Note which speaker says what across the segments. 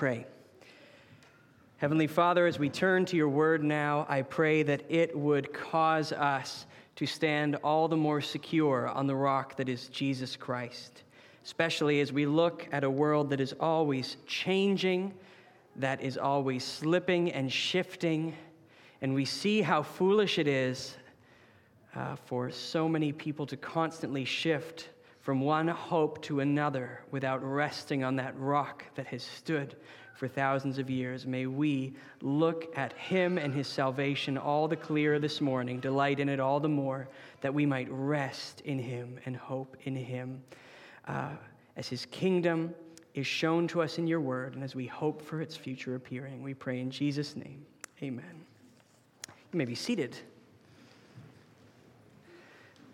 Speaker 1: Pray. Heavenly Father, as we turn to your word now, I pray that it would cause us to stand all the more secure on the rock that is Jesus Christ, especially as we look at a world that is always changing, that is always slipping and shifting, and we see how foolish it is uh, for so many people to constantly shift from one hope to another without resting on that rock that has stood for thousands of years. May we look at him and his salvation all the clearer this morning, delight in it all the more, that we might rest in him and hope in him. Uh, as his kingdom is shown to us in your word, and as we hope for its future appearing, we pray in Jesus' name. Amen. You may be seated.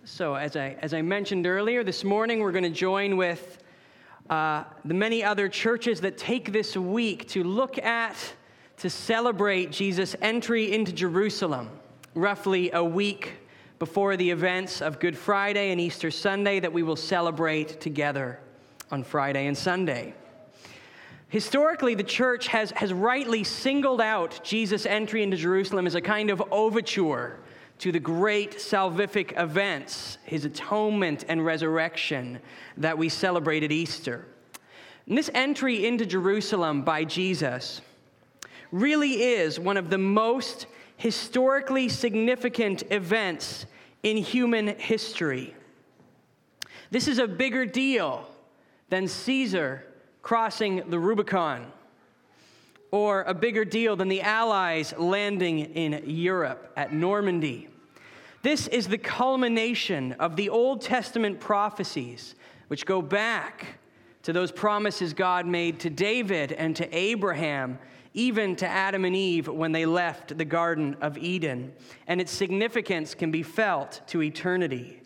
Speaker 1: So, as I, as I mentioned earlier, this morning we're going to join with uh, the many other churches that take this week to look at, to celebrate Jesus' entry into Jerusalem, roughly a week before the events of Good Friday and Easter Sunday that we will celebrate together on Friday and Sunday. Historically, the church has, has rightly singled out Jesus' entry into Jerusalem as a kind of overture to the great salvific events, his atonement and resurrection that we celebrate at Easter. And this entry into Jerusalem by Jesus really is one of the most historically significant events in human history. This is a bigger deal than Caesar crossing the Rubicon or a bigger deal than the Allies landing in Europe at Normandy. This is the culmination of the Old Testament prophecies, which go back to those promises God made to David and to Abraham, even to Adam and Eve when they left the Garden of Eden. And its significance can be felt to eternity.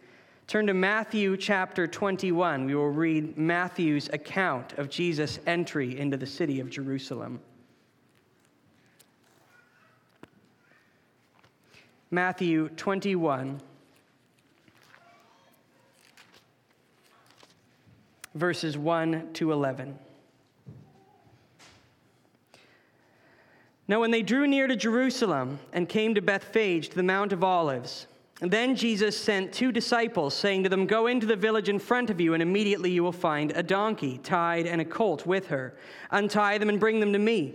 Speaker 1: Turn to Matthew chapter 21. We will read Matthew's account of Jesus' entry into the city of Jerusalem. Matthew 21, verses 1 to 11. Now, when they drew near to Jerusalem and came to Bethphage, to the Mount of Olives, then Jesus sent two disciples, saying to them, Go into the village in front of you, and immediately you will find a donkey tied and a colt with her. Untie them and bring them to me.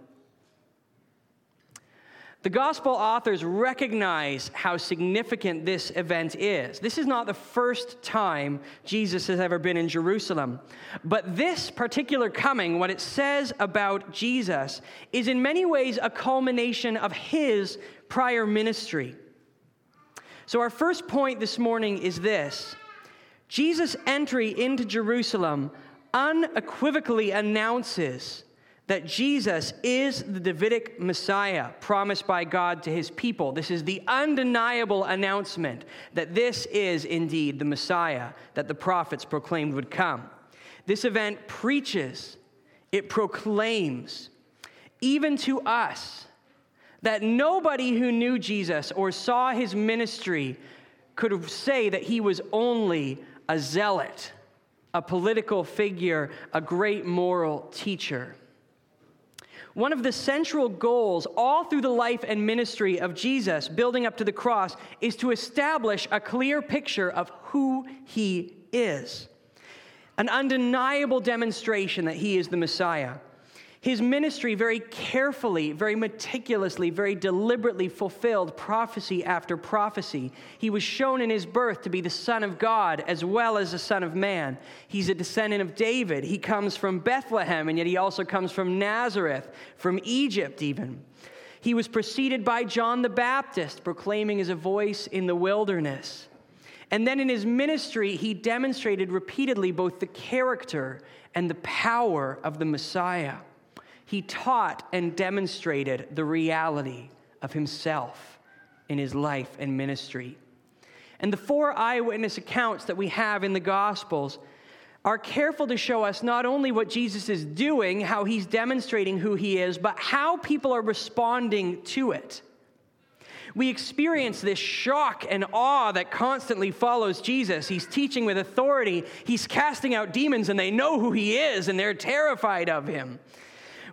Speaker 1: The gospel authors recognize how significant this event is. This is not the first time Jesus has ever been in Jerusalem. But this particular coming, what it says about Jesus, is in many ways a culmination of his prior ministry. So, our first point this morning is this Jesus' entry into Jerusalem unequivocally announces that Jesus is the Davidic Messiah promised by God to his people. This is the undeniable announcement that this is indeed the Messiah that the prophets proclaimed would come. This event preaches, it proclaims, even to us, that nobody who knew Jesus or saw his ministry could say that he was only a zealot, a political figure, a great moral teacher. One of the central goals all through the life and ministry of Jesus, building up to the cross, is to establish a clear picture of who he is. An undeniable demonstration that he is the Messiah. His ministry very carefully, very meticulously, very deliberately fulfilled prophecy after prophecy. He was shown in his birth to be the Son of God as well as the Son of Man. He's a descendant of David. He comes from Bethlehem, and yet he also comes from Nazareth, from Egypt, even. He was preceded by John the Baptist, proclaiming as a voice in the wilderness. And then in his ministry, he demonstrated repeatedly both the character and the power of the Messiah he taught and demonstrated the reality of himself in his life and ministry. And the four eyewitness accounts that we have in the Gospels are careful to show us not only what Jesus is doing, how he's demonstrating who he is, but how people are responding to it. We experience this shock and awe that constantly follows Jesus. He's teaching with authority, he's casting out demons, and they know who he is, and they're terrified of him.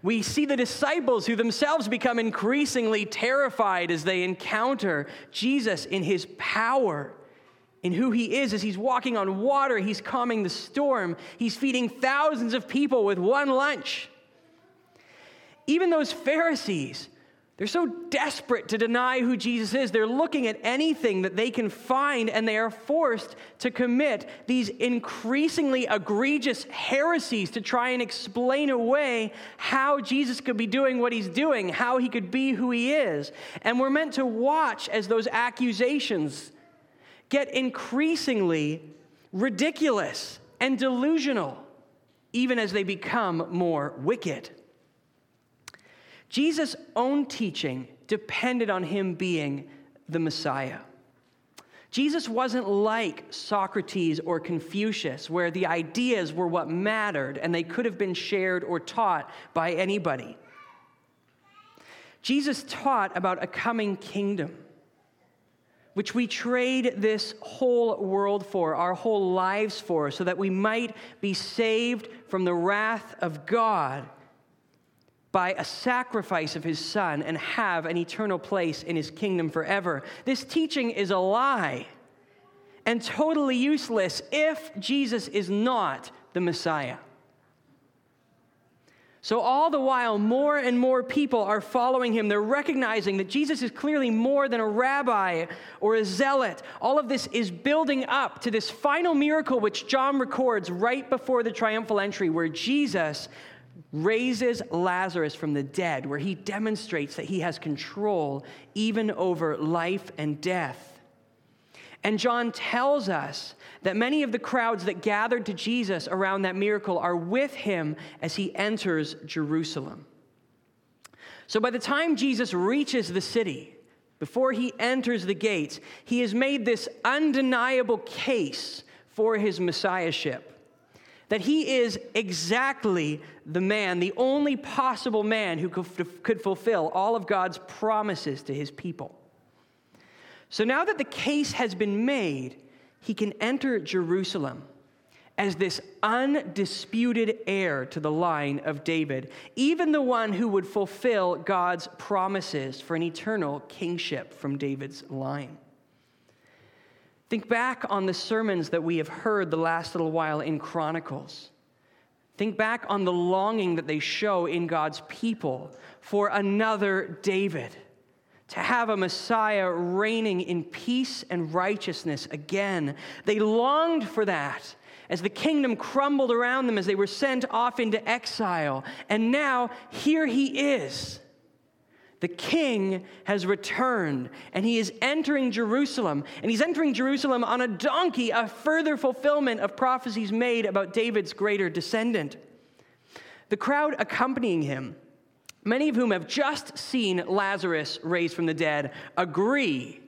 Speaker 1: We see the disciples who themselves become increasingly terrified as they encounter Jesus in his power, in who he is as he's walking on water, he's calming the storm, he's feeding thousands of people with one lunch. Even those Pharisees they're so desperate to deny who Jesus is. They're looking at anything that they can find, and they are forced to commit these increasingly egregious heresies to try and explain away how Jesus could be doing what he's doing, how he could be who he is. And we're meant to watch as those accusations get increasingly ridiculous and delusional, even as they become more wicked. Jesus' own teaching depended on him being the Messiah. Jesus wasn't like Socrates or Confucius, where the ideas were what mattered and they could have been shared or taught by anybody. Jesus taught about a coming kingdom, which we trade this whole world for, our whole lives for, so that we might be saved from the wrath of God by a sacrifice of his son and have an eternal place in his kingdom forever. This teaching is a lie and totally useless if Jesus is not the Messiah. So, all the while, more and more people are following him. They're recognizing that Jesus is clearly more than a rabbi or a zealot. All of this is building up to this final miracle, which John records right before the triumphal entry, where Jesus raises Lazarus from the dead, where he demonstrates that he has control even over life and death. And John tells us that many of the crowds that gathered to Jesus around that miracle are with him as he enters Jerusalem. So by the time Jesus reaches the city, before he enters the gates, he has made this undeniable case for his messiahship that he is exactly the man, the only possible man who could fulfill all of God's promises to his people. So now that the case has been made, he can enter Jerusalem as this undisputed heir to the line of David, even the one who would fulfill God's promises for an eternal kingship from David's line. Think back on the sermons that we have heard the last little while in Chronicles. Think back on the longing that they show in God's people for another David, to have a Messiah reigning in peace and righteousness again. They longed for that as the kingdom crumbled around them as they were sent off into exile. And now, here he is the king has returned and he is entering Jerusalem. And he's entering Jerusalem on a donkey, a further fulfillment of prophecies made about David's greater descendant. The crowd accompanying him, many of whom have just seen Lazarus raised from the dead, agree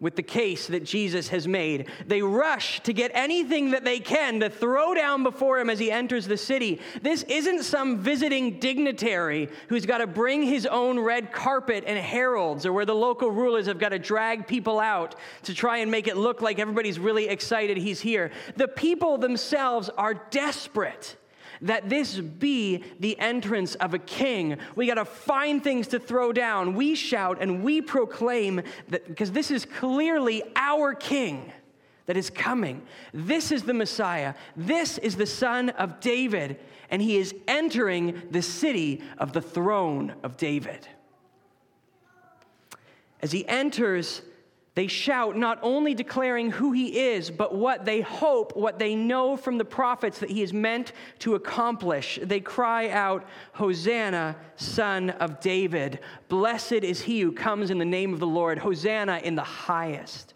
Speaker 1: with the case that Jesus has made. They rush to get anything that they can to throw down before him as he enters the city. This isn't some visiting dignitary who's got to bring his own red carpet and heralds, or where the local rulers have got to drag people out to try and make it look like everybody's really excited he's here. The people themselves are desperate that this be the entrance of a king. We got to find things to throw down. We shout and we proclaim that because this is clearly our king. that is coming. This is the Messiah. This is the Son of David, and he is entering the city of the throne of David. As he enters, they shout, not only declaring who he is, but what they hope, what they know from the prophets that he is meant to accomplish. They cry out, Hosanna, son of David. Blessed is he who comes in the name of the Lord. Hosanna in the highest.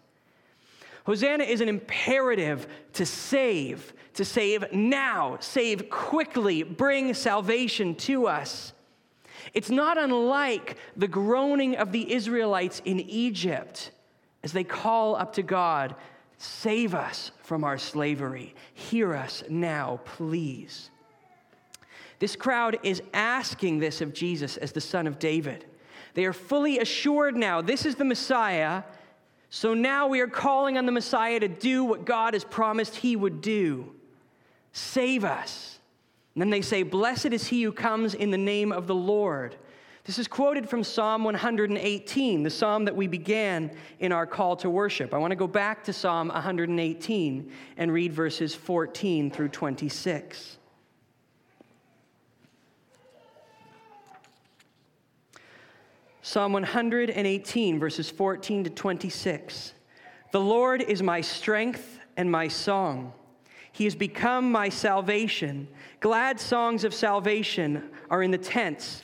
Speaker 1: Hosanna is an imperative to save, to save now, save quickly, bring salvation to us. It's not unlike the groaning of the Israelites in Egypt as they call up to God, Save us from our slavery. Hear us now, please. This crowd is asking this of Jesus as the Son of David. They are fully assured now this is the Messiah. So now we are calling on the Messiah to do what God has promised he would do save us. And then they say, Blessed is he who comes in the name of the Lord. This is quoted from Psalm 118, the psalm that we began in our call to worship. I want to go back to Psalm 118 and read verses 14 through 26. Psalm 118, verses 14 to 26. The Lord is my strength and my song. He has become my salvation. Glad songs of salvation are in the tents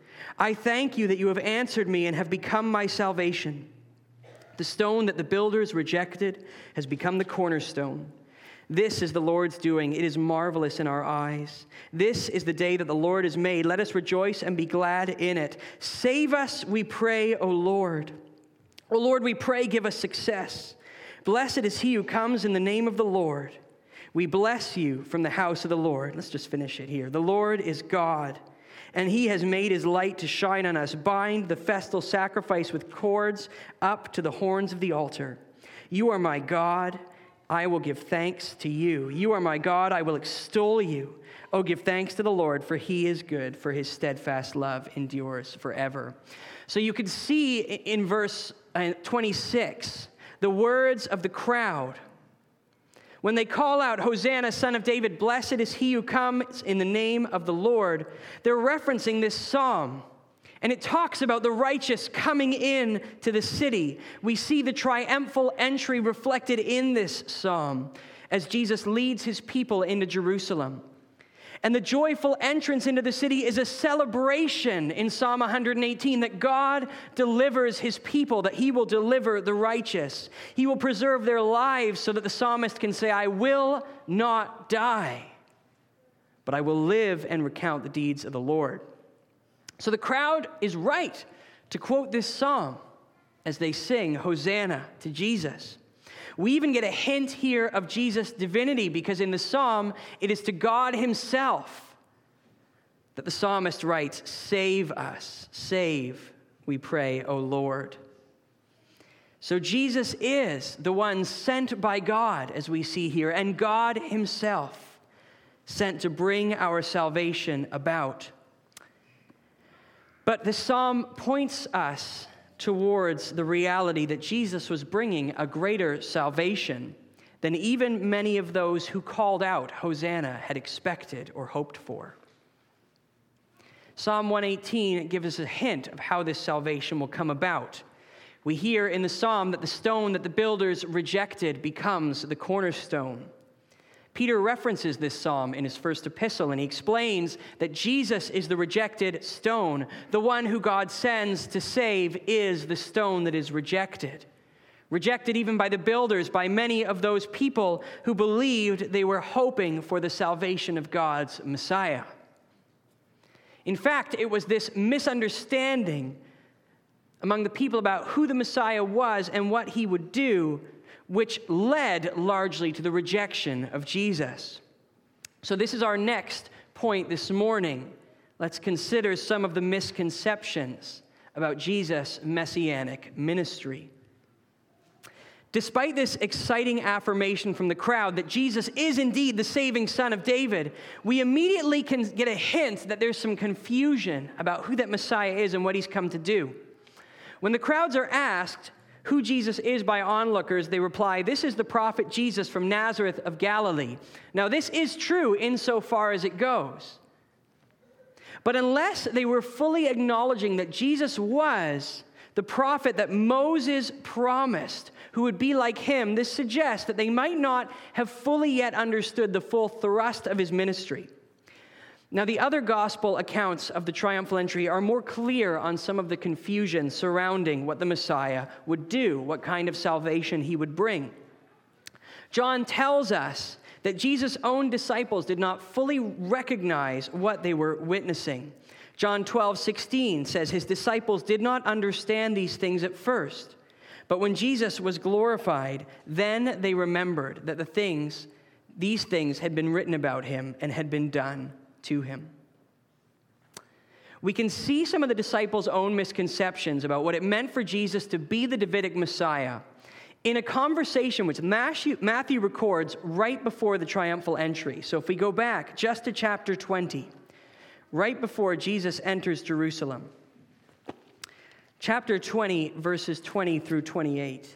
Speaker 1: I thank you that you have answered me and have become my salvation. The stone that the builders rejected has become the cornerstone. This is the Lord's doing. It is marvelous in our eyes. This is the day that the Lord has made. Let us rejoice and be glad in it. Save us, we pray, O Lord. O Lord, we pray, give us success. Blessed is he who comes in the name of the Lord. We bless you from the house of the Lord. Let's just finish it here. The Lord is God and he has made his light to shine on us. Bind the festal sacrifice with cords up to the horns of the altar. You are my God. I will give thanks to you. You are my God. I will extol you. Oh, give thanks to the Lord, for he is good, for his steadfast love endures forever. So you can see in verse uh, 26 the words of the crowd when they call out, Hosanna, son of David, blessed is he who comes in the name of the Lord, they're referencing this psalm. And it talks about the righteous coming in to the city. We see the triumphal entry reflected in this psalm as Jesus leads his people into Jerusalem. And the joyful entrance into the city is a celebration in Psalm 118 that God delivers his people, that he will deliver the righteous. He will preserve their lives so that the psalmist can say, I will not die, but I will live and recount the deeds of the Lord. So the crowd is right to quote this psalm as they sing Hosanna to Jesus. We even get a hint here of Jesus' divinity because in the psalm, it is to God Himself that the psalmist writes, Save us, save, we pray, O Lord. So Jesus is the one sent by God, as we see here, and God Himself sent to bring our salvation about. But the psalm points us towards the reality that Jesus was bringing a greater salvation than even many of those who called out Hosanna had expected or hoped for. Psalm 118 gives us a hint of how this salvation will come about. We hear in the psalm that the stone that the builders rejected becomes the cornerstone. Peter references this psalm in his first epistle, and he explains that Jesus is the rejected stone. The one who God sends to save is the stone that is rejected. Rejected even by the builders, by many of those people who believed they were hoping for the salvation of God's Messiah. In fact, it was this misunderstanding among the people about who the Messiah was and what he would do which led largely to the rejection of Jesus. So, this is our next point this morning. Let's consider some of the misconceptions about Jesus' messianic ministry. Despite this exciting affirmation from the crowd that Jesus is indeed the saving son of David, we immediately can get a hint that there's some confusion about who that Messiah is and what he's come to do. When the crowds are asked who Jesus is by onlookers, they reply, This is the prophet Jesus from Nazareth of Galilee. Now, this is true insofar as it goes. But unless they were fully acknowledging that Jesus was the prophet that Moses promised, who would be like him, this suggests that they might not have fully yet understood the full thrust of his ministry. Now, the other gospel accounts of the triumphal entry are more clear on some of the confusion surrounding what the Messiah would do, what kind of salvation he would bring. John tells us that Jesus' own disciples did not fully recognize what they were witnessing. John 12, 16 says, His disciples did not understand these things at first. But when Jesus was glorified, then they remembered that the things, these things had been written about him and had been done to him. We can see some of the disciples' own misconceptions about what it meant for Jesus to be the Davidic Messiah in a conversation which Matthew, records right before the triumphal entry. So if we go back just to chapter 20, right before Jesus enters Jerusalem, chapter 20, verses 20 through 28.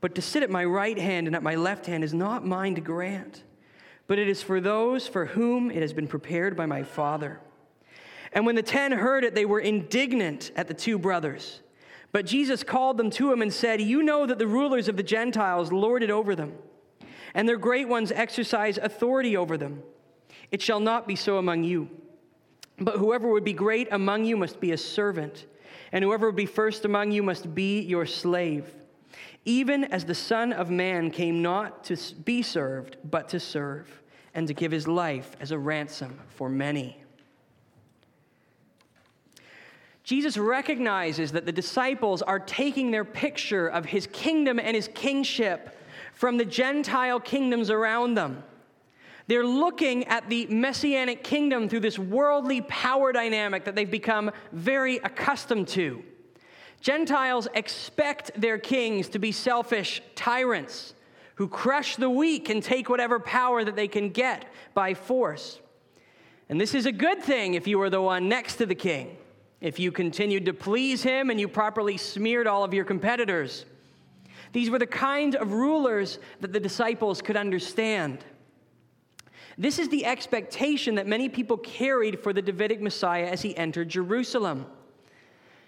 Speaker 1: but to sit at my right hand and at my left hand is not mine to grant, but it is for those for whom it has been prepared by my Father. And when the ten heard it, they were indignant at the two brothers. But Jesus called them to him and said, You know that the rulers of the Gentiles lord it over them, and their great ones exercise authority over them. It shall not be so among you. But whoever would be great among you must be a servant, and whoever would be first among you must be your slave. Even as the Son of Man came not to be served, but to serve, and to give his life as a ransom for many. Jesus recognizes that the disciples are taking their picture of his kingdom and his kingship from the Gentile kingdoms around them. They're looking at the messianic kingdom through this worldly power dynamic that they've become very accustomed to. Gentiles expect their kings to be selfish tyrants who crush the weak and take whatever power that they can get by force. And this is a good thing if you were the one next to the king if you continued to please him and you properly smeared all of your competitors. These were the kind of rulers that the disciples could understand. This is the expectation that many people carried for the Davidic Messiah as he entered Jerusalem.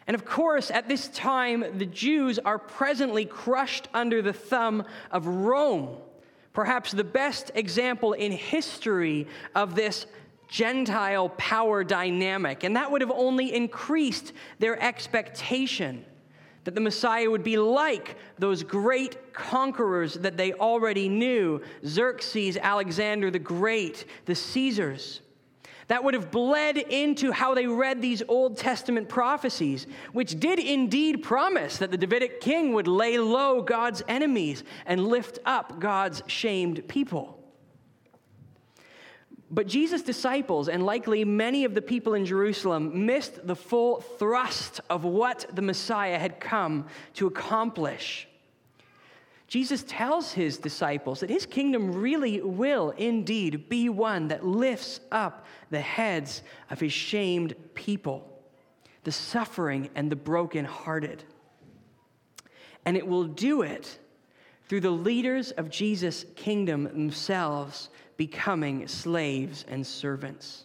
Speaker 1: And of course, at this time, the Jews are presently crushed under the thumb of Rome. Perhaps the best example in history of this Gentile power dynamic. And that would have only increased their expectation that the Messiah would be like those great conquerors that they already knew Xerxes, Alexander the Great, the Caesars. That would have bled into how they read these Old Testament prophecies, which did indeed promise that the Davidic king would lay low God's enemies and lift up God's shamed people. But Jesus' disciples, and likely many of the people in Jerusalem, missed the full thrust of what the Messiah had come to accomplish. Jesus tells his disciples that his kingdom really will indeed be one that lifts up the heads of his shamed people, the suffering and the brokenhearted. And it will do it through the leaders of Jesus' kingdom themselves becoming slaves and servants.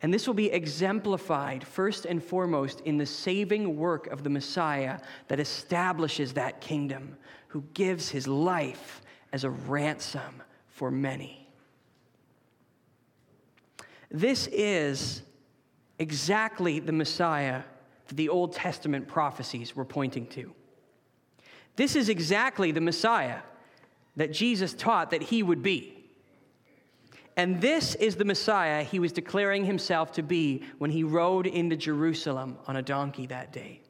Speaker 1: And this will be exemplified first and foremost in the saving work of the Messiah that establishes that kingdom, who gives his life as a ransom for many. This is exactly the Messiah that the Old Testament prophecies were pointing to. This is exactly the Messiah that Jesus taught that he would be. And this is the Messiah he was declaring himself to be when he rode into Jerusalem on a donkey that day.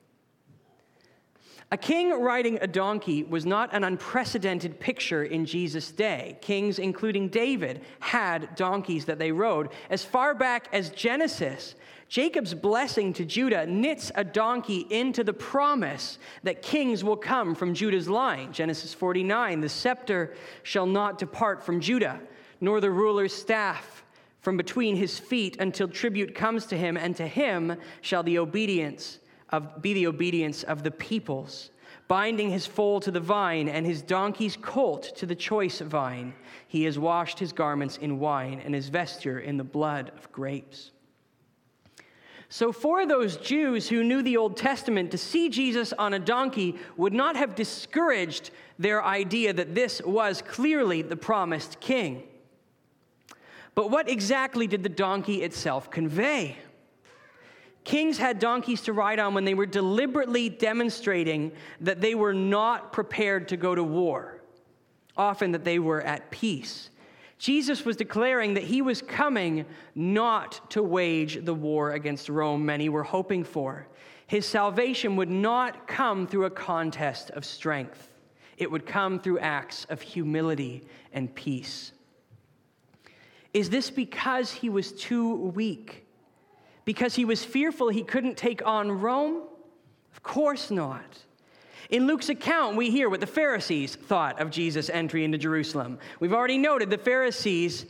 Speaker 1: A king riding a donkey was not an unprecedented picture in Jesus' day. Kings, including David, had donkeys that they rode. As far back as Genesis, Jacob's blessing to Judah knits a donkey into the promise that kings will come from Judah's line. Genesis 49 The scepter shall not depart from Judah, nor the ruler's staff from between his feet until tribute comes to him, and to him shall the obedience of, be the obedience of the peoples, binding his foal to the vine and his donkey's colt to the choice vine. He has washed his garments in wine and his vesture in the blood of grapes. So, for those Jews who knew the Old Testament, to see Jesus on a donkey would not have discouraged their idea that this was clearly the promised king. But what exactly did the donkey itself convey? Kings had donkeys to ride on when they were deliberately demonstrating that they were not prepared to go to war, often that they were at peace. Jesus was declaring that he was coming not to wage the war against Rome many were hoping for. His salvation would not come through a contest of strength, it would come through acts of humility and peace. Is this because he was too weak? because he was fearful he couldn't take on Rome? Of course not. In Luke's account, we hear what the Pharisees thought of Jesus' entry into Jerusalem. We've already noted the Pharisees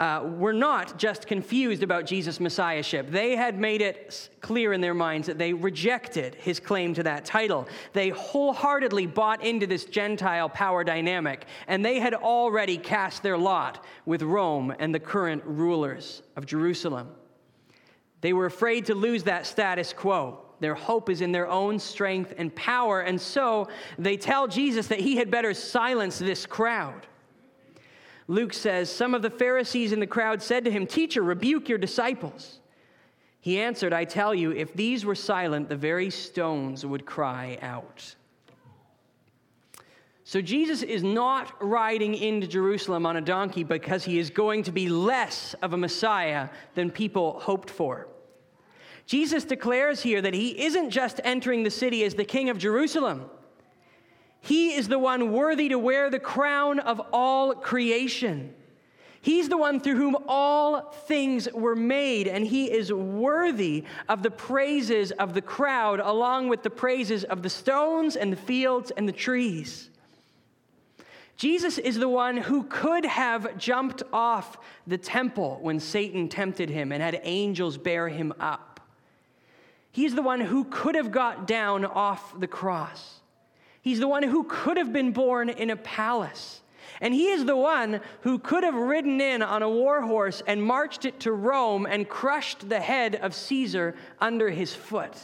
Speaker 1: uh, were not just confused about Jesus' messiahship. They had made it clear in their minds that they rejected his claim to that title. They wholeheartedly bought into this Gentile power dynamic, and they had already cast their lot with Rome and the current rulers of Jerusalem. They were afraid to lose that status quo. Their hope is in their own strength and power, and so they tell Jesus that he had better silence this crowd. Luke says, Some of the Pharisees in the crowd said to him, Teacher, rebuke your disciples. He answered, I tell you, if these were silent, the very stones would cry out. So Jesus is not riding into Jerusalem on a donkey because he is going to be less of a Messiah than people hoped for. Jesus declares here that he isn't just entering the city as the king of Jerusalem. He is the one worthy to wear the crown of all creation. He's the one through whom all things were made, and he is worthy of the praises of the crowd, along with the praises of the stones and the fields and the trees. Jesus is the one who could have jumped off the temple when Satan tempted him and had angels bear him up. He's the one who could have got down off the cross. He's the one who could have been born in a palace. And he is the one who could have ridden in on a war horse and marched it to Rome and crushed the head of Caesar under his foot.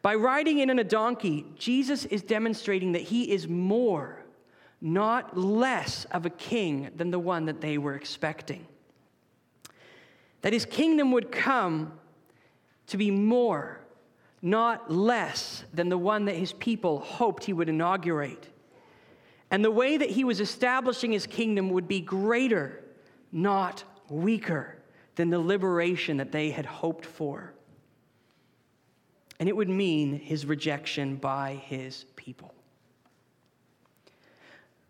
Speaker 1: By riding in on a donkey, Jesus is demonstrating that he is more, not less, of a king than the one that they were expecting that his kingdom would come to be more, not less, than the one that his people hoped he would inaugurate. And the way that he was establishing his kingdom would be greater, not weaker, than the liberation that they had hoped for. And it would mean his rejection by his people.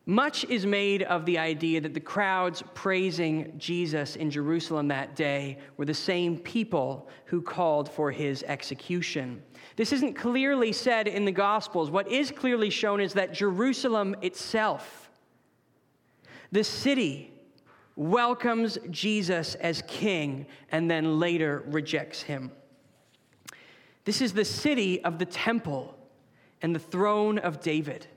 Speaker 1: Much is made of the idea that the crowds praising Jesus in Jerusalem that day were the same people who called for his execution. This isn't clearly said in the Gospels. What is clearly shown is that Jerusalem itself, the city, welcomes Jesus as king and then later rejects him. This is the city of the temple and the throne of David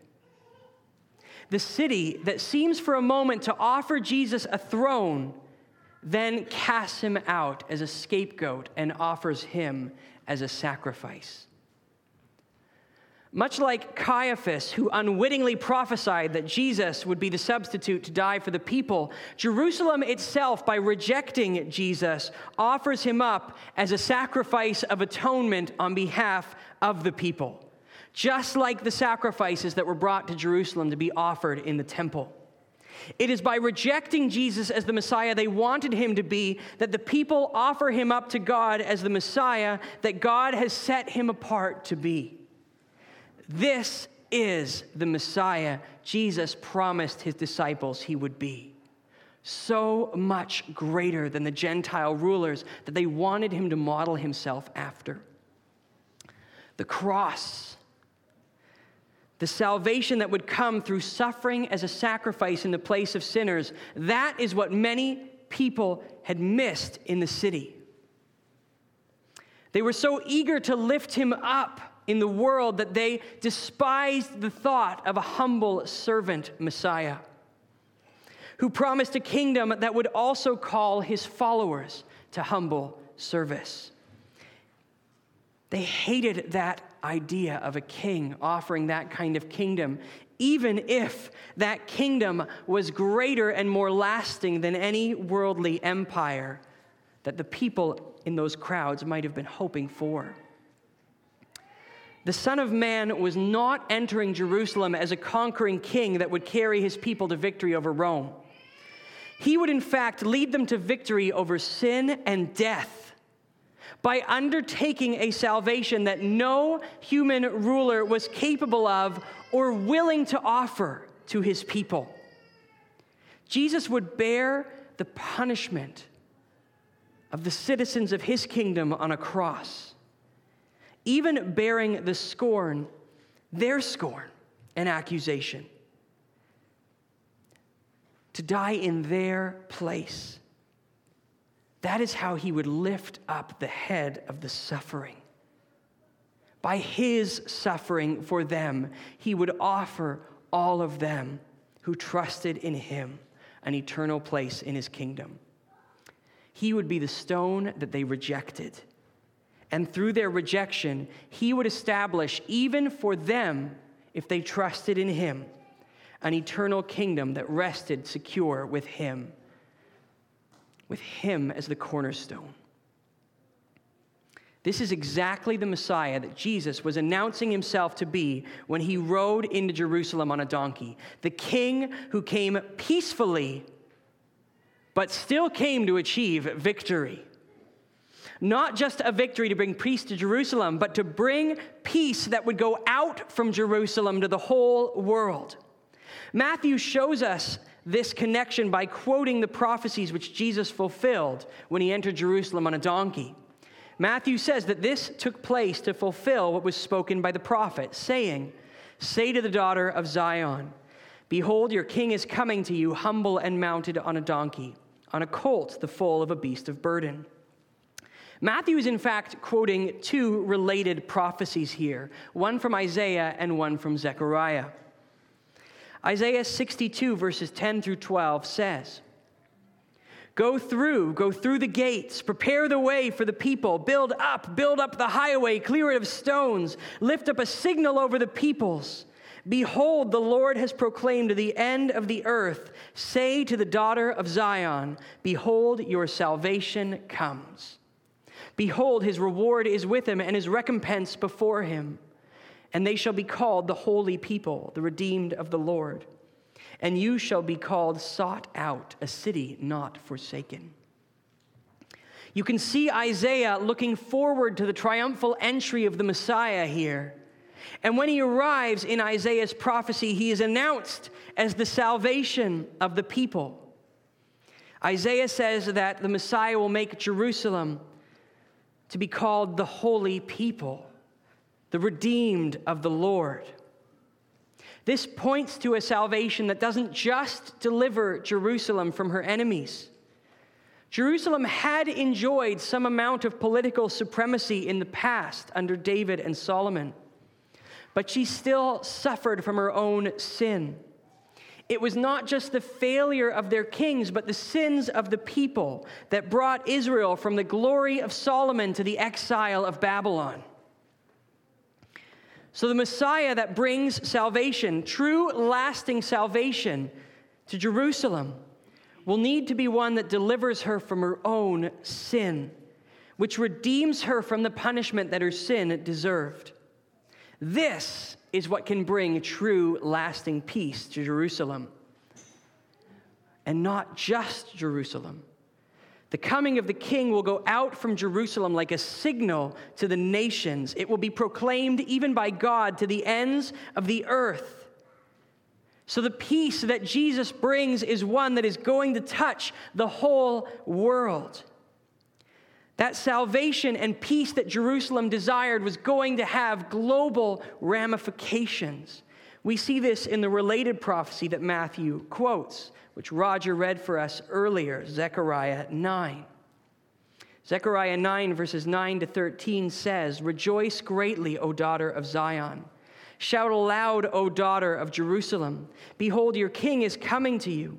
Speaker 1: the city that seems for a moment to offer Jesus a throne, then casts him out as a scapegoat and offers him as a sacrifice. Much like Caiaphas, who unwittingly prophesied that Jesus would be the substitute to die for the people, Jerusalem itself, by rejecting Jesus, offers him up as a sacrifice of atonement on behalf of the people, just like the sacrifices that were brought to Jerusalem to be offered in the temple. It is by rejecting Jesus as the Messiah they wanted him to be that the people offer him up to God as the Messiah that God has set him apart to be. This is the Messiah Jesus promised his disciples he would be. So much greater than the Gentile rulers that they wanted him to model himself after. The cross, the salvation that would come through suffering as a sacrifice in the place of sinners, that is what many people had missed in the city. They were so eager to lift him up in the world that they despised the thought of a humble servant Messiah who promised a kingdom that would also call his followers to humble service. They hated that idea of a king offering that kind of kingdom, even if that kingdom was greater and more lasting than any worldly empire that the people in those crowds might have been hoping for. The Son of Man was not entering Jerusalem as a conquering king that would carry his people to victory over Rome. He would, in fact, lead them to victory over sin and death by undertaking a salvation that no human ruler was capable of or willing to offer to his people. Jesus would bear the punishment of the citizens of his kingdom on a cross even bearing the scorn, their scorn and accusation, to die in their place. That is how he would lift up the head of the suffering. By his suffering for them, he would offer all of them who trusted in him an eternal place in his kingdom. He would be the stone that they rejected and through their rejection, he would establish, even for them, if they trusted in him, an eternal kingdom that rested secure with him, with him as the cornerstone. This is exactly the Messiah that Jesus was announcing himself to be when he rode into Jerusalem on a donkey. The king who came peacefully, but still came to achieve victory. Not just a victory to bring peace to Jerusalem, but to bring peace that would go out from Jerusalem to the whole world. Matthew shows us this connection by quoting the prophecies which Jesus fulfilled when he entered Jerusalem on a donkey. Matthew says that this took place to fulfill what was spoken by the prophet, saying, Say to the daughter of Zion, Behold, your king is coming to you, humble and mounted on a donkey, on a colt, the foal of a beast of burden. Matthew is, in fact, quoting two related prophecies here one from Isaiah and one from Zechariah. Isaiah 62, verses 10 through 12 says, Go through, go through the gates, prepare the way for the people, build up, build up the highway, clear it of stones, lift up a signal over the peoples. Behold, the Lord has proclaimed the end of the earth, say to the daughter of Zion, Behold, your salvation comes. Behold, his reward is with him, and his recompense before him. And they shall be called the holy people, the redeemed of the Lord. And you shall be called sought out, a city not forsaken. You can see Isaiah looking forward to the triumphal entry of the Messiah here. And when he arrives in Isaiah's prophecy, he is announced as the salvation of the people. Isaiah says that the Messiah will make Jerusalem to be called the holy people, the redeemed of the Lord. This points to a salvation that doesn't just deliver Jerusalem from her enemies. Jerusalem had enjoyed some amount of political supremacy in the past under David and Solomon, but she still suffered from her own sin. It was not just the failure of their kings, but the sins of the people that brought Israel from the glory of Solomon to the exile of Babylon. So, the Messiah that brings salvation, true lasting salvation to Jerusalem, will need to be one that delivers her from her own sin, which redeems her from the punishment that her sin deserved. This is what can bring true lasting peace to Jerusalem. And not just Jerusalem the coming of the king will go out from Jerusalem like a signal to the nations. It will be proclaimed even by God to the ends of the earth. So, the peace that Jesus brings is one that is going to touch the whole world. That salvation and peace that Jerusalem desired was going to have global ramifications. We see this in the related prophecy that Matthew quotes which Roger read for us earlier, Zechariah 9. Zechariah 9, verses 9 to 13 says, Rejoice greatly, O daughter of Zion. Shout aloud, O daughter of Jerusalem. Behold, your king is coming to you.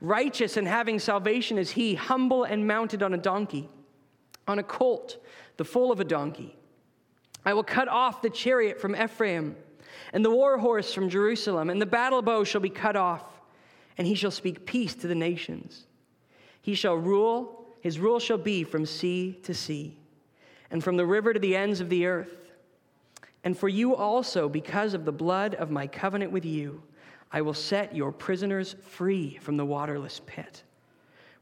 Speaker 1: Righteous and having salvation is he, humble and mounted on a donkey, on a colt, the foal of a donkey. I will cut off the chariot from Ephraim, and the war horse from Jerusalem, and the battle bow shall be cut off and he shall speak peace to the nations. He shall rule, his rule shall be from sea to sea, and from the river to the ends of the earth. And for you also, because of the blood of my covenant with you, I will set your prisoners free from the waterless pit.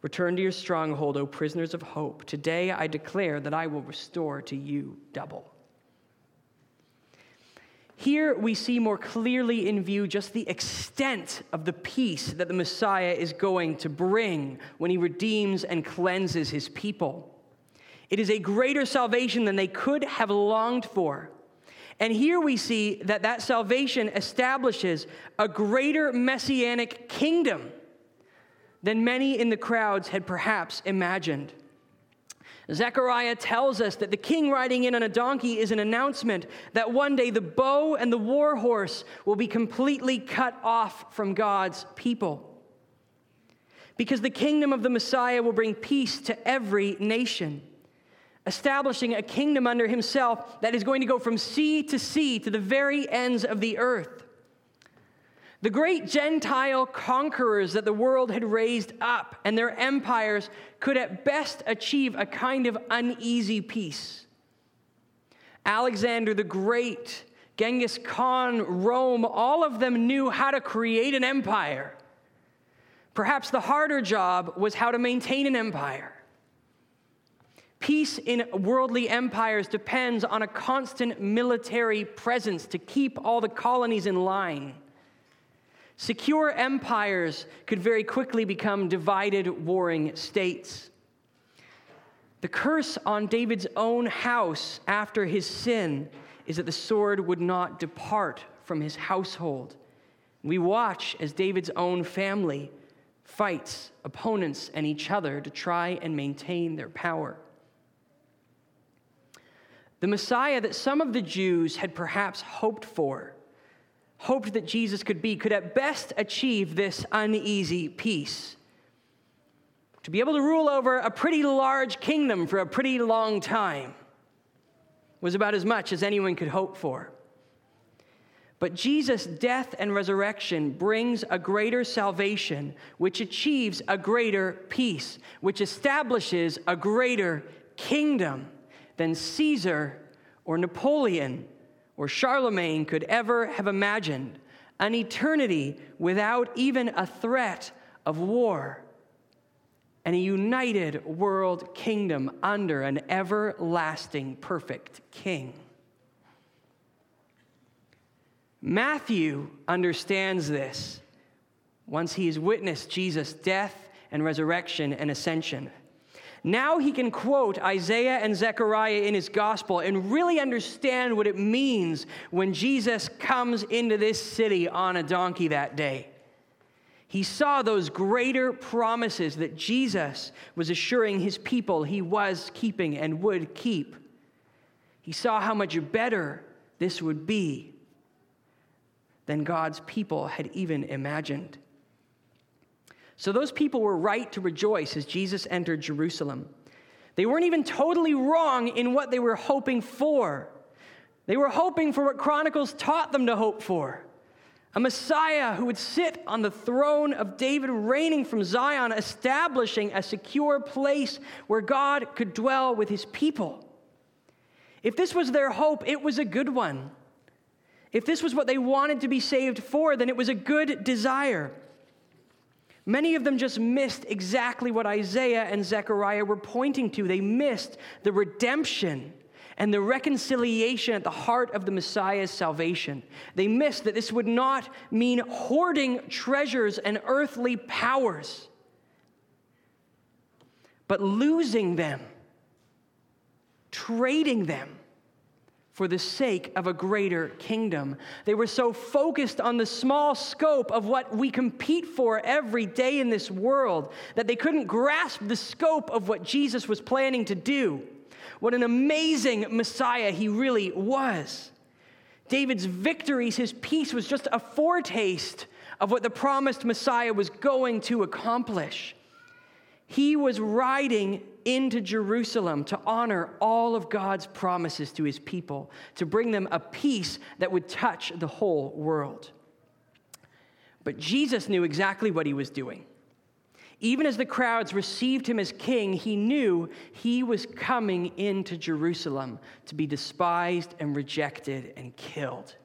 Speaker 1: Return to your stronghold, O prisoners of hope. Today I declare that I will restore to you double. Here we see more clearly in view just the extent of the peace that the Messiah is going to bring when he redeems and cleanses his people. It is a greater salvation than they could have longed for. And here we see that that salvation establishes a greater messianic kingdom than many in the crowds had perhaps imagined. Zechariah tells us that the king riding in on a donkey is an announcement that one day the bow and the war horse will be completely cut off from God's people. Because the kingdom of the Messiah will bring peace to every nation, establishing a kingdom under himself that is going to go from sea to sea to the very ends of the earth. The great Gentile conquerors that the world had raised up and their empires could at best achieve a kind of uneasy peace. Alexander the Great, Genghis Khan, Rome, all of them knew how to create an empire. Perhaps the harder job was how to maintain an empire. Peace in worldly empires depends on a constant military presence to keep all the colonies in line. Secure empires could very quickly become divided, warring states. The curse on David's own house after his sin is that the sword would not depart from his household. We watch as David's own family fights opponents and each other to try and maintain their power. The Messiah that some of the Jews had perhaps hoped for hoped that Jesus could be could at best achieve this uneasy peace. To be able to rule over a pretty large kingdom for a pretty long time was about as much as anyone could hope for. But Jesus' death and resurrection brings a greater salvation, which achieves a greater peace, which establishes a greater kingdom than Caesar or Napoleon or Charlemagne could ever have imagined an eternity without even a threat of war, and a united world kingdom under an everlasting perfect king. Matthew understands this once he has witnessed Jesus' death and resurrection and ascension. Now he can quote Isaiah and Zechariah in his gospel and really understand what it means when Jesus comes into this city on a donkey that day. He saw those greater promises that Jesus was assuring his people he was keeping and would keep. He saw how much better this would be than God's people had even imagined. So those people were right to rejoice as Jesus entered Jerusalem. They weren't even totally wrong in what they were hoping for. They were hoping for what Chronicles taught them to hope for a Messiah who would sit on the throne of David, reigning from Zion, establishing a secure place where God could dwell with his people. If this was their hope, it was a good one. If this was what they wanted to be saved for, then it was a good desire. Many of them just missed exactly what Isaiah and Zechariah were pointing to. They missed the redemption and the reconciliation at the heart of the Messiah's salvation. They missed that this would not mean hoarding treasures and earthly powers, but losing them, trading them for the sake of a greater kingdom. They were so focused on the small scope of what we compete for every day in this world that they couldn't grasp the scope of what Jesus was planning to do. What an amazing Messiah he really was. David's victories, his peace, was just a foretaste of what the promised Messiah was going to accomplish. He was riding into Jerusalem to honor all of God's promises to his people, to bring them a peace that would touch the whole world. But Jesus knew exactly what he was doing. Even as the crowds received him as king, he knew he was coming into Jerusalem to be despised and rejected and killed.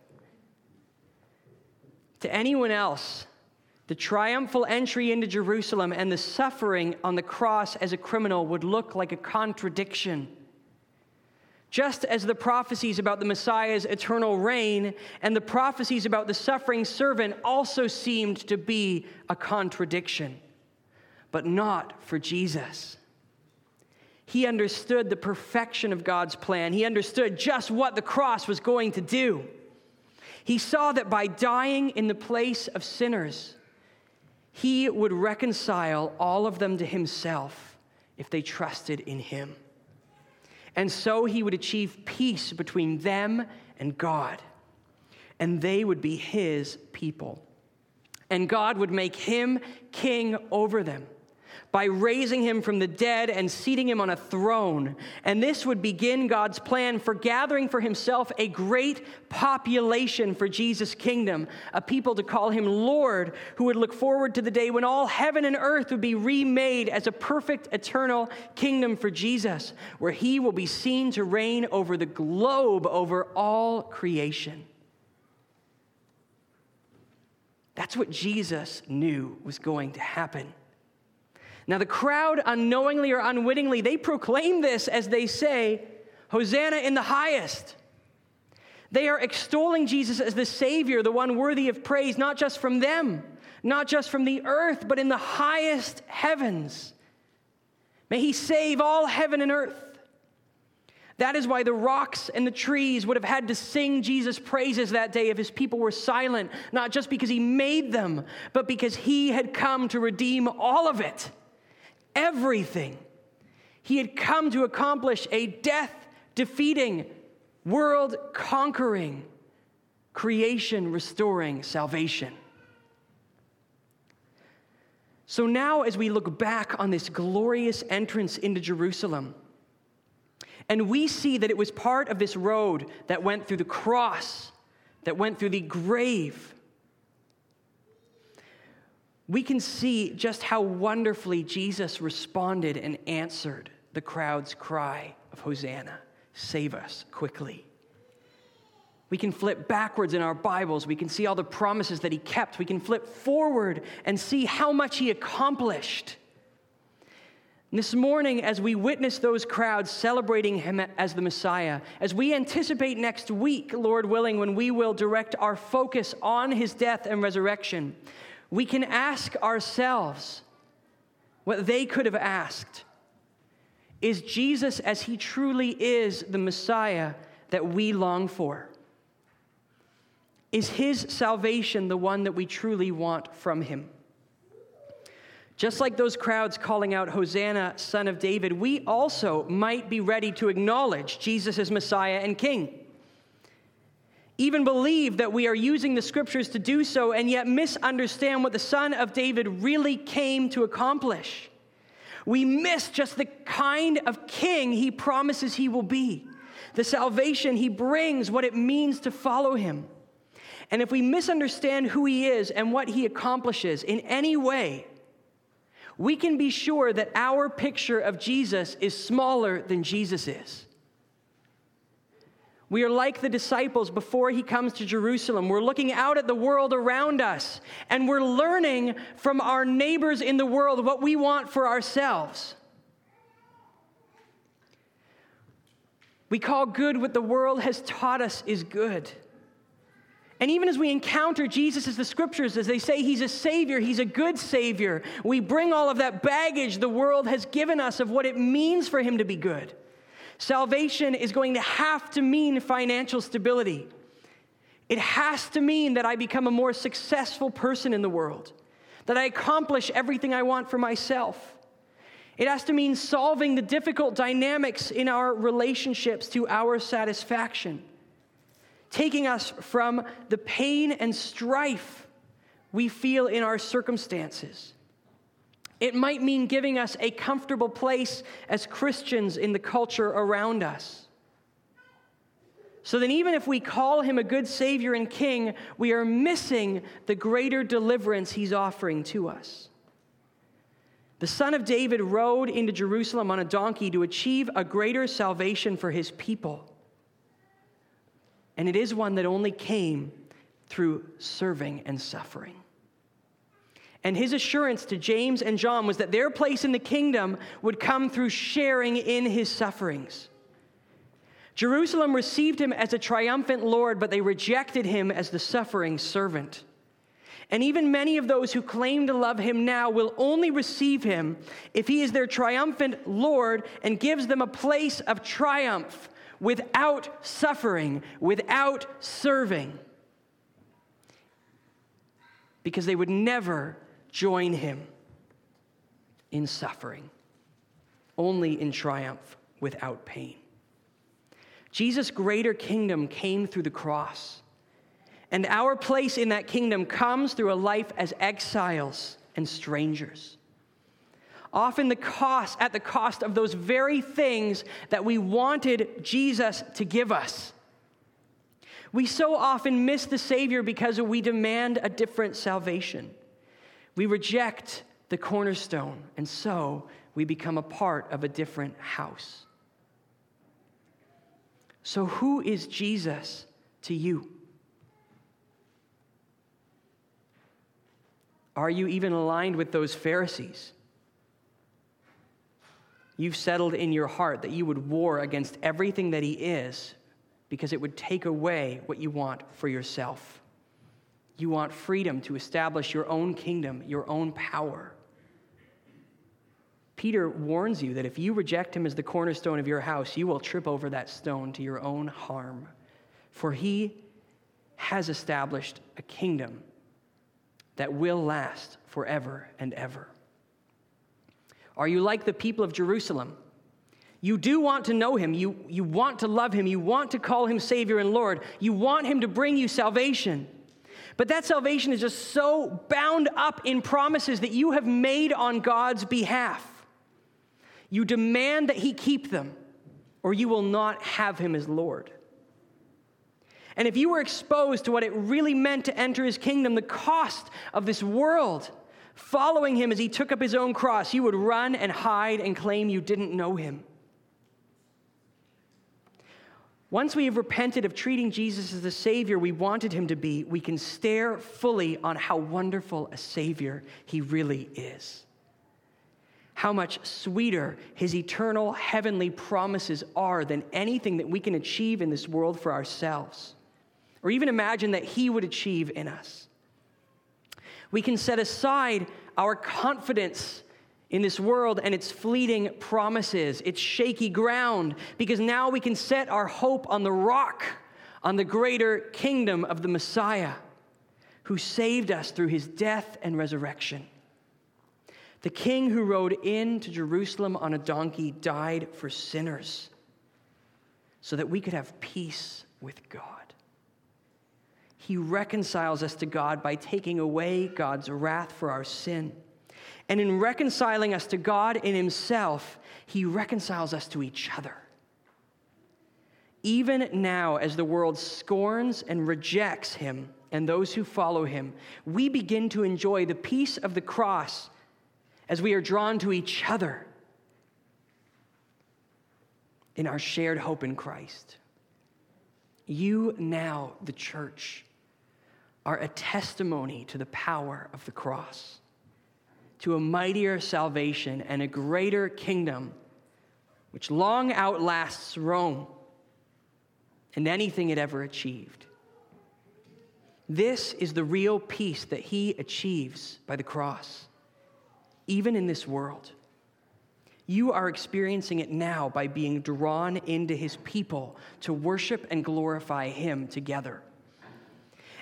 Speaker 1: To anyone else, the triumphal entry into Jerusalem and the suffering on the cross as a criminal would look like a contradiction. Just as the prophecies about the Messiah's eternal reign and the prophecies about the suffering servant also seemed to be a contradiction but not for Jesus. He understood the perfection of God's plan. He understood just what the cross was going to do. He saw that by dying in the place of sinners, he would reconcile all of them to himself if they trusted in him. And so he would achieve peace between them and God, and they would be his people. And God would make him king over them by raising him from the dead and seating him on a throne. And this would begin God's plan for gathering for himself a great population for Jesus' kingdom, a people to call him Lord, who would look forward to the day when all heaven and earth would be remade as a perfect eternal kingdom for Jesus, where he will be seen to reign over the globe, over all creation. That's what Jesus knew was going to happen. Now, the crowd, unknowingly or unwittingly, they proclaim this as they say, Hosanna in the highest. They are extolling Jesus as the Savior, the one worthy of praise, not just from them, not just from the earth, but in the highest heavens. May He save all heaven and earth. That is why the rocks and the trees would have had to sing Jesus' praises that day if his people were silent, not just because he made them, but because he had come to redeem all of it everything. He had come to accomplish a death defeating, world conquering, creation restoring salvation. So now, as we look back on this glorious entrance into Jerusalem, and we see that it was part of this road that went through the cross, that went through the grave, we can see just how wonderfully Jesus responded and answered the crowd's cry of Hosanna, save us quickly. We can flip backwards in our Bibles. We can see all the promises that he kept. We can flip forward and see how much he accomplished. this morning, as we witness those crowds celebrating him as the Messiah, as we anticipate next week, Lord willing, when we will direct our focus on his death and resurrection, we can ask ourselves what they could have asked Is Jesus, as he truly is, the Messiah that we long for? Is his salvation the one that we truly want from him? Just like those crowds calling out, Hosanna, son of David, we also might be ready to acknowledge Jesus as Messiah and King even believe that we are using the scriptures to do so, and yet misunderstand what the Son of David really came to accomplish. We miss just the kind of king he promises he will be. the salvation he brings, what it means to follow him. And if we misunderstand who he is and what he accomplishes in any way, we can be sure that our picture of Jesus is smaller than Jesus is. We are like the disciples before he comes to Jerusalem. We're looking out at the world around us and we're learning from our neighbors in the world what we want for ourselves. We call good what the world has taught us is good. And even as we encounter Jesus as the scriptures, as they say he's a savior, he's a good savior, we bring all of that baggage the world has given us of what it means for him to be good. Salvation is going to have to mean financial stability. It has to mean that I become a more successful person in the world, that I accomplish everything I want for myself. It has to mean solving the difficult dynamics in our relationships to our satisfaction taking us from the pain and strife we feel in our circumstances. It might mean giving us a comfortable place as Christians in the culture around us. So then, even if we call him a good Savior and King, we are missing the greater deliverance he's offering to us. The Son of David rode into Jerusalem on a donkey to achieve a greater salvation for his people and it is one that only came through serving and suffering. And his assurance to James and John was that their place in the kingdom would come through sharing in his sufferings. Jerusalem received him as a triumphant Lord, but they rejected him as the suffering servant. And even many of those who claim to love him now will only receive him if he is their triumphant Lord and gives them a place of triumph without suffering, without serving, because they would never join him in suffering, only in triumph without pain. Jesus' greater kingdom came through the cross. And our place in that kingdom comes through a life as exiles and strangers often the cost at the cost of those very things that we wanted Jesus to give us. We so often miss the Savior because we demand a different salvation. We reject the cornerstone, and so we become a part of a different house. So, who is Jesus to you? Are you even aligned with those Pharisees? You've settled in your heart that you would war against everything that He is because it would take away what you want for yourself. You want freedom to establish your own kingdom, your own power. Peter warns you that if you reject him as the cornerstone of your house, you will trip over that stone to your own harm. For he has established a kingdom that will last forever and ever. Are you like the people of Jerusalem? You do want to know him. You, you want to love him. You want to call him Savior and Lord. You want him to bring you salvation. But that salvation is just so bound up in promises that you have made on God's behalf. You demand that he keep them, or you will not have him as Lord. And if you were exposed to what it really meant to enter his kingdom, the cost of this world, following him as he took up his own cross, you would run and hide and claim you didn't know him. Once we have repented of treating Jesus as the Savior we wanted him to be, we can stare fully on how wonderful a Savior he really is. How much sweeter his eternal heavenly promises are than anything that we can achieve in this world for ourselves, or even imagine that he would achieve in us. We can set aside our confidence in this world and its fleeting promises, its shaky ground, because now we can set our hope on the rock, on the greater kingdom of the Messiah, who saved us through his death and resurrection. The king who rode into Jerusalem on a donkey died for sinners so that we could have peace with God. He reconciles us to God by taking away God's wrath for our sin. And in reconciling us to God in Himself, He reconciles us to each other. even now, as the world scorns and rejects him and those who follow him, we begin to enjoy the peace of the cross as we are drawn to each other in our shared hope in Christ. You now, the church, are a testimony to the power of the cross, to a mightier salvation and a greater kingdom which long outlasts Rome and anything it ever achieved. This is the real peace that he achieves by the cross, even in this world. You are experiencing it now by being drawn into his people to worship and glorify him together.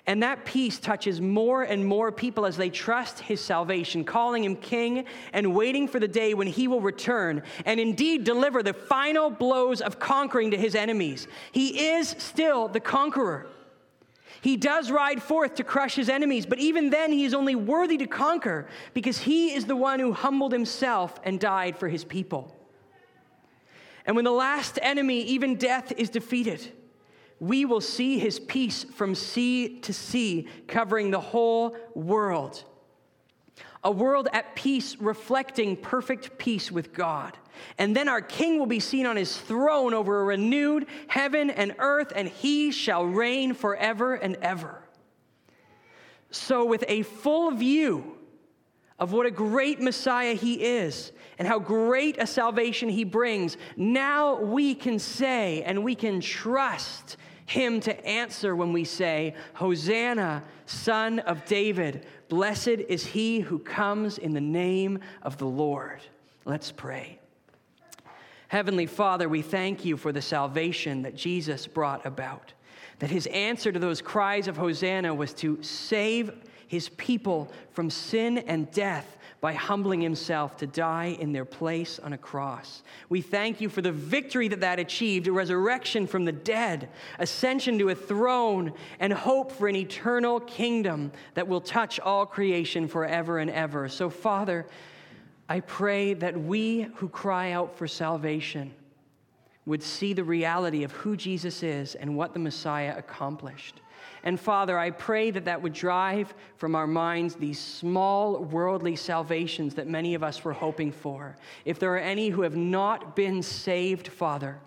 Speaker 1: And that peace touches more and more people as they trust his salvation, calling him king and waiting for the day when he will return and indeed deliver the final blows of conquering to his enemies. He is still the conqueror. He does ride forth to crush his enemies, but even then he is only worthy to conquer because he is the one who humbled himself and died for his people. And when the last enemy, even death, is defeated, we will see his peace from sea to sea, covering the whole world. A world at peace, reflecting perfect peace with God. And then our king will be seen on his throne over a renewed heaven and earth, and he shall reign forever and ever. So, with a full view of what a great Messiah he is and how great a salvation he brings, now we can say and we can trust him to answer when we say, Hosanna, son of David. Blessed is he who comes in the name of the Lord. Let's pray. Heavenly Father, we thank you for the salvation that Jesus brought about. That his answer to those cries of Hosanna was to save his people from sin and death by humbling himself to die in their place on a cross. We thank you for the victory that that achieved, a resurrection from the dead, ascension to a throne, and hope for an eternal kingdom that will touch all creation forever and ever. So, Father, I pray that we who cry out for salvation would see the reality of who Jesus is and what the Messiah accomplished. And Father, I pray that that would drive from our minds these small worldly salvations that many of us were hoping for. If there are any who have not been saved, Father,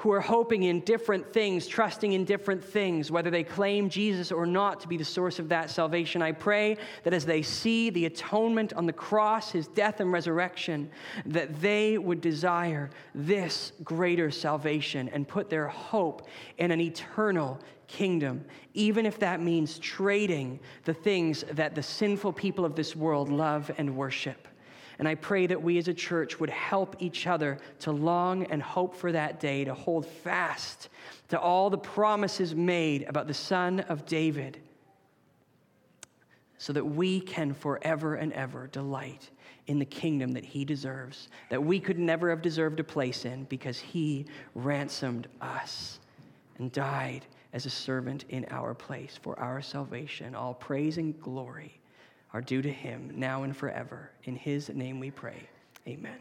Speaker 1: who are hoping in different things, trusting in different things, whether they claim Jesus or not to be the source of that salvation. I pray that as they see the atonement on the cross, his death and resurrection, that they would desire this greater salvation and put their hope in an eternal kingdom, even if that means trading the things that the sinful people of this world love and worship. And I pray that we as a church would help each other to long and hope for that day, to hold fast to all the promises made about the Son of David, so that we can forever and ever delight in the kingdom that he deserves, that we could never have deserved a place in because he ransomed us and died as a servant in our place for our salvation. All praise and glory are due to him now and forever. In his name we pray. Amen.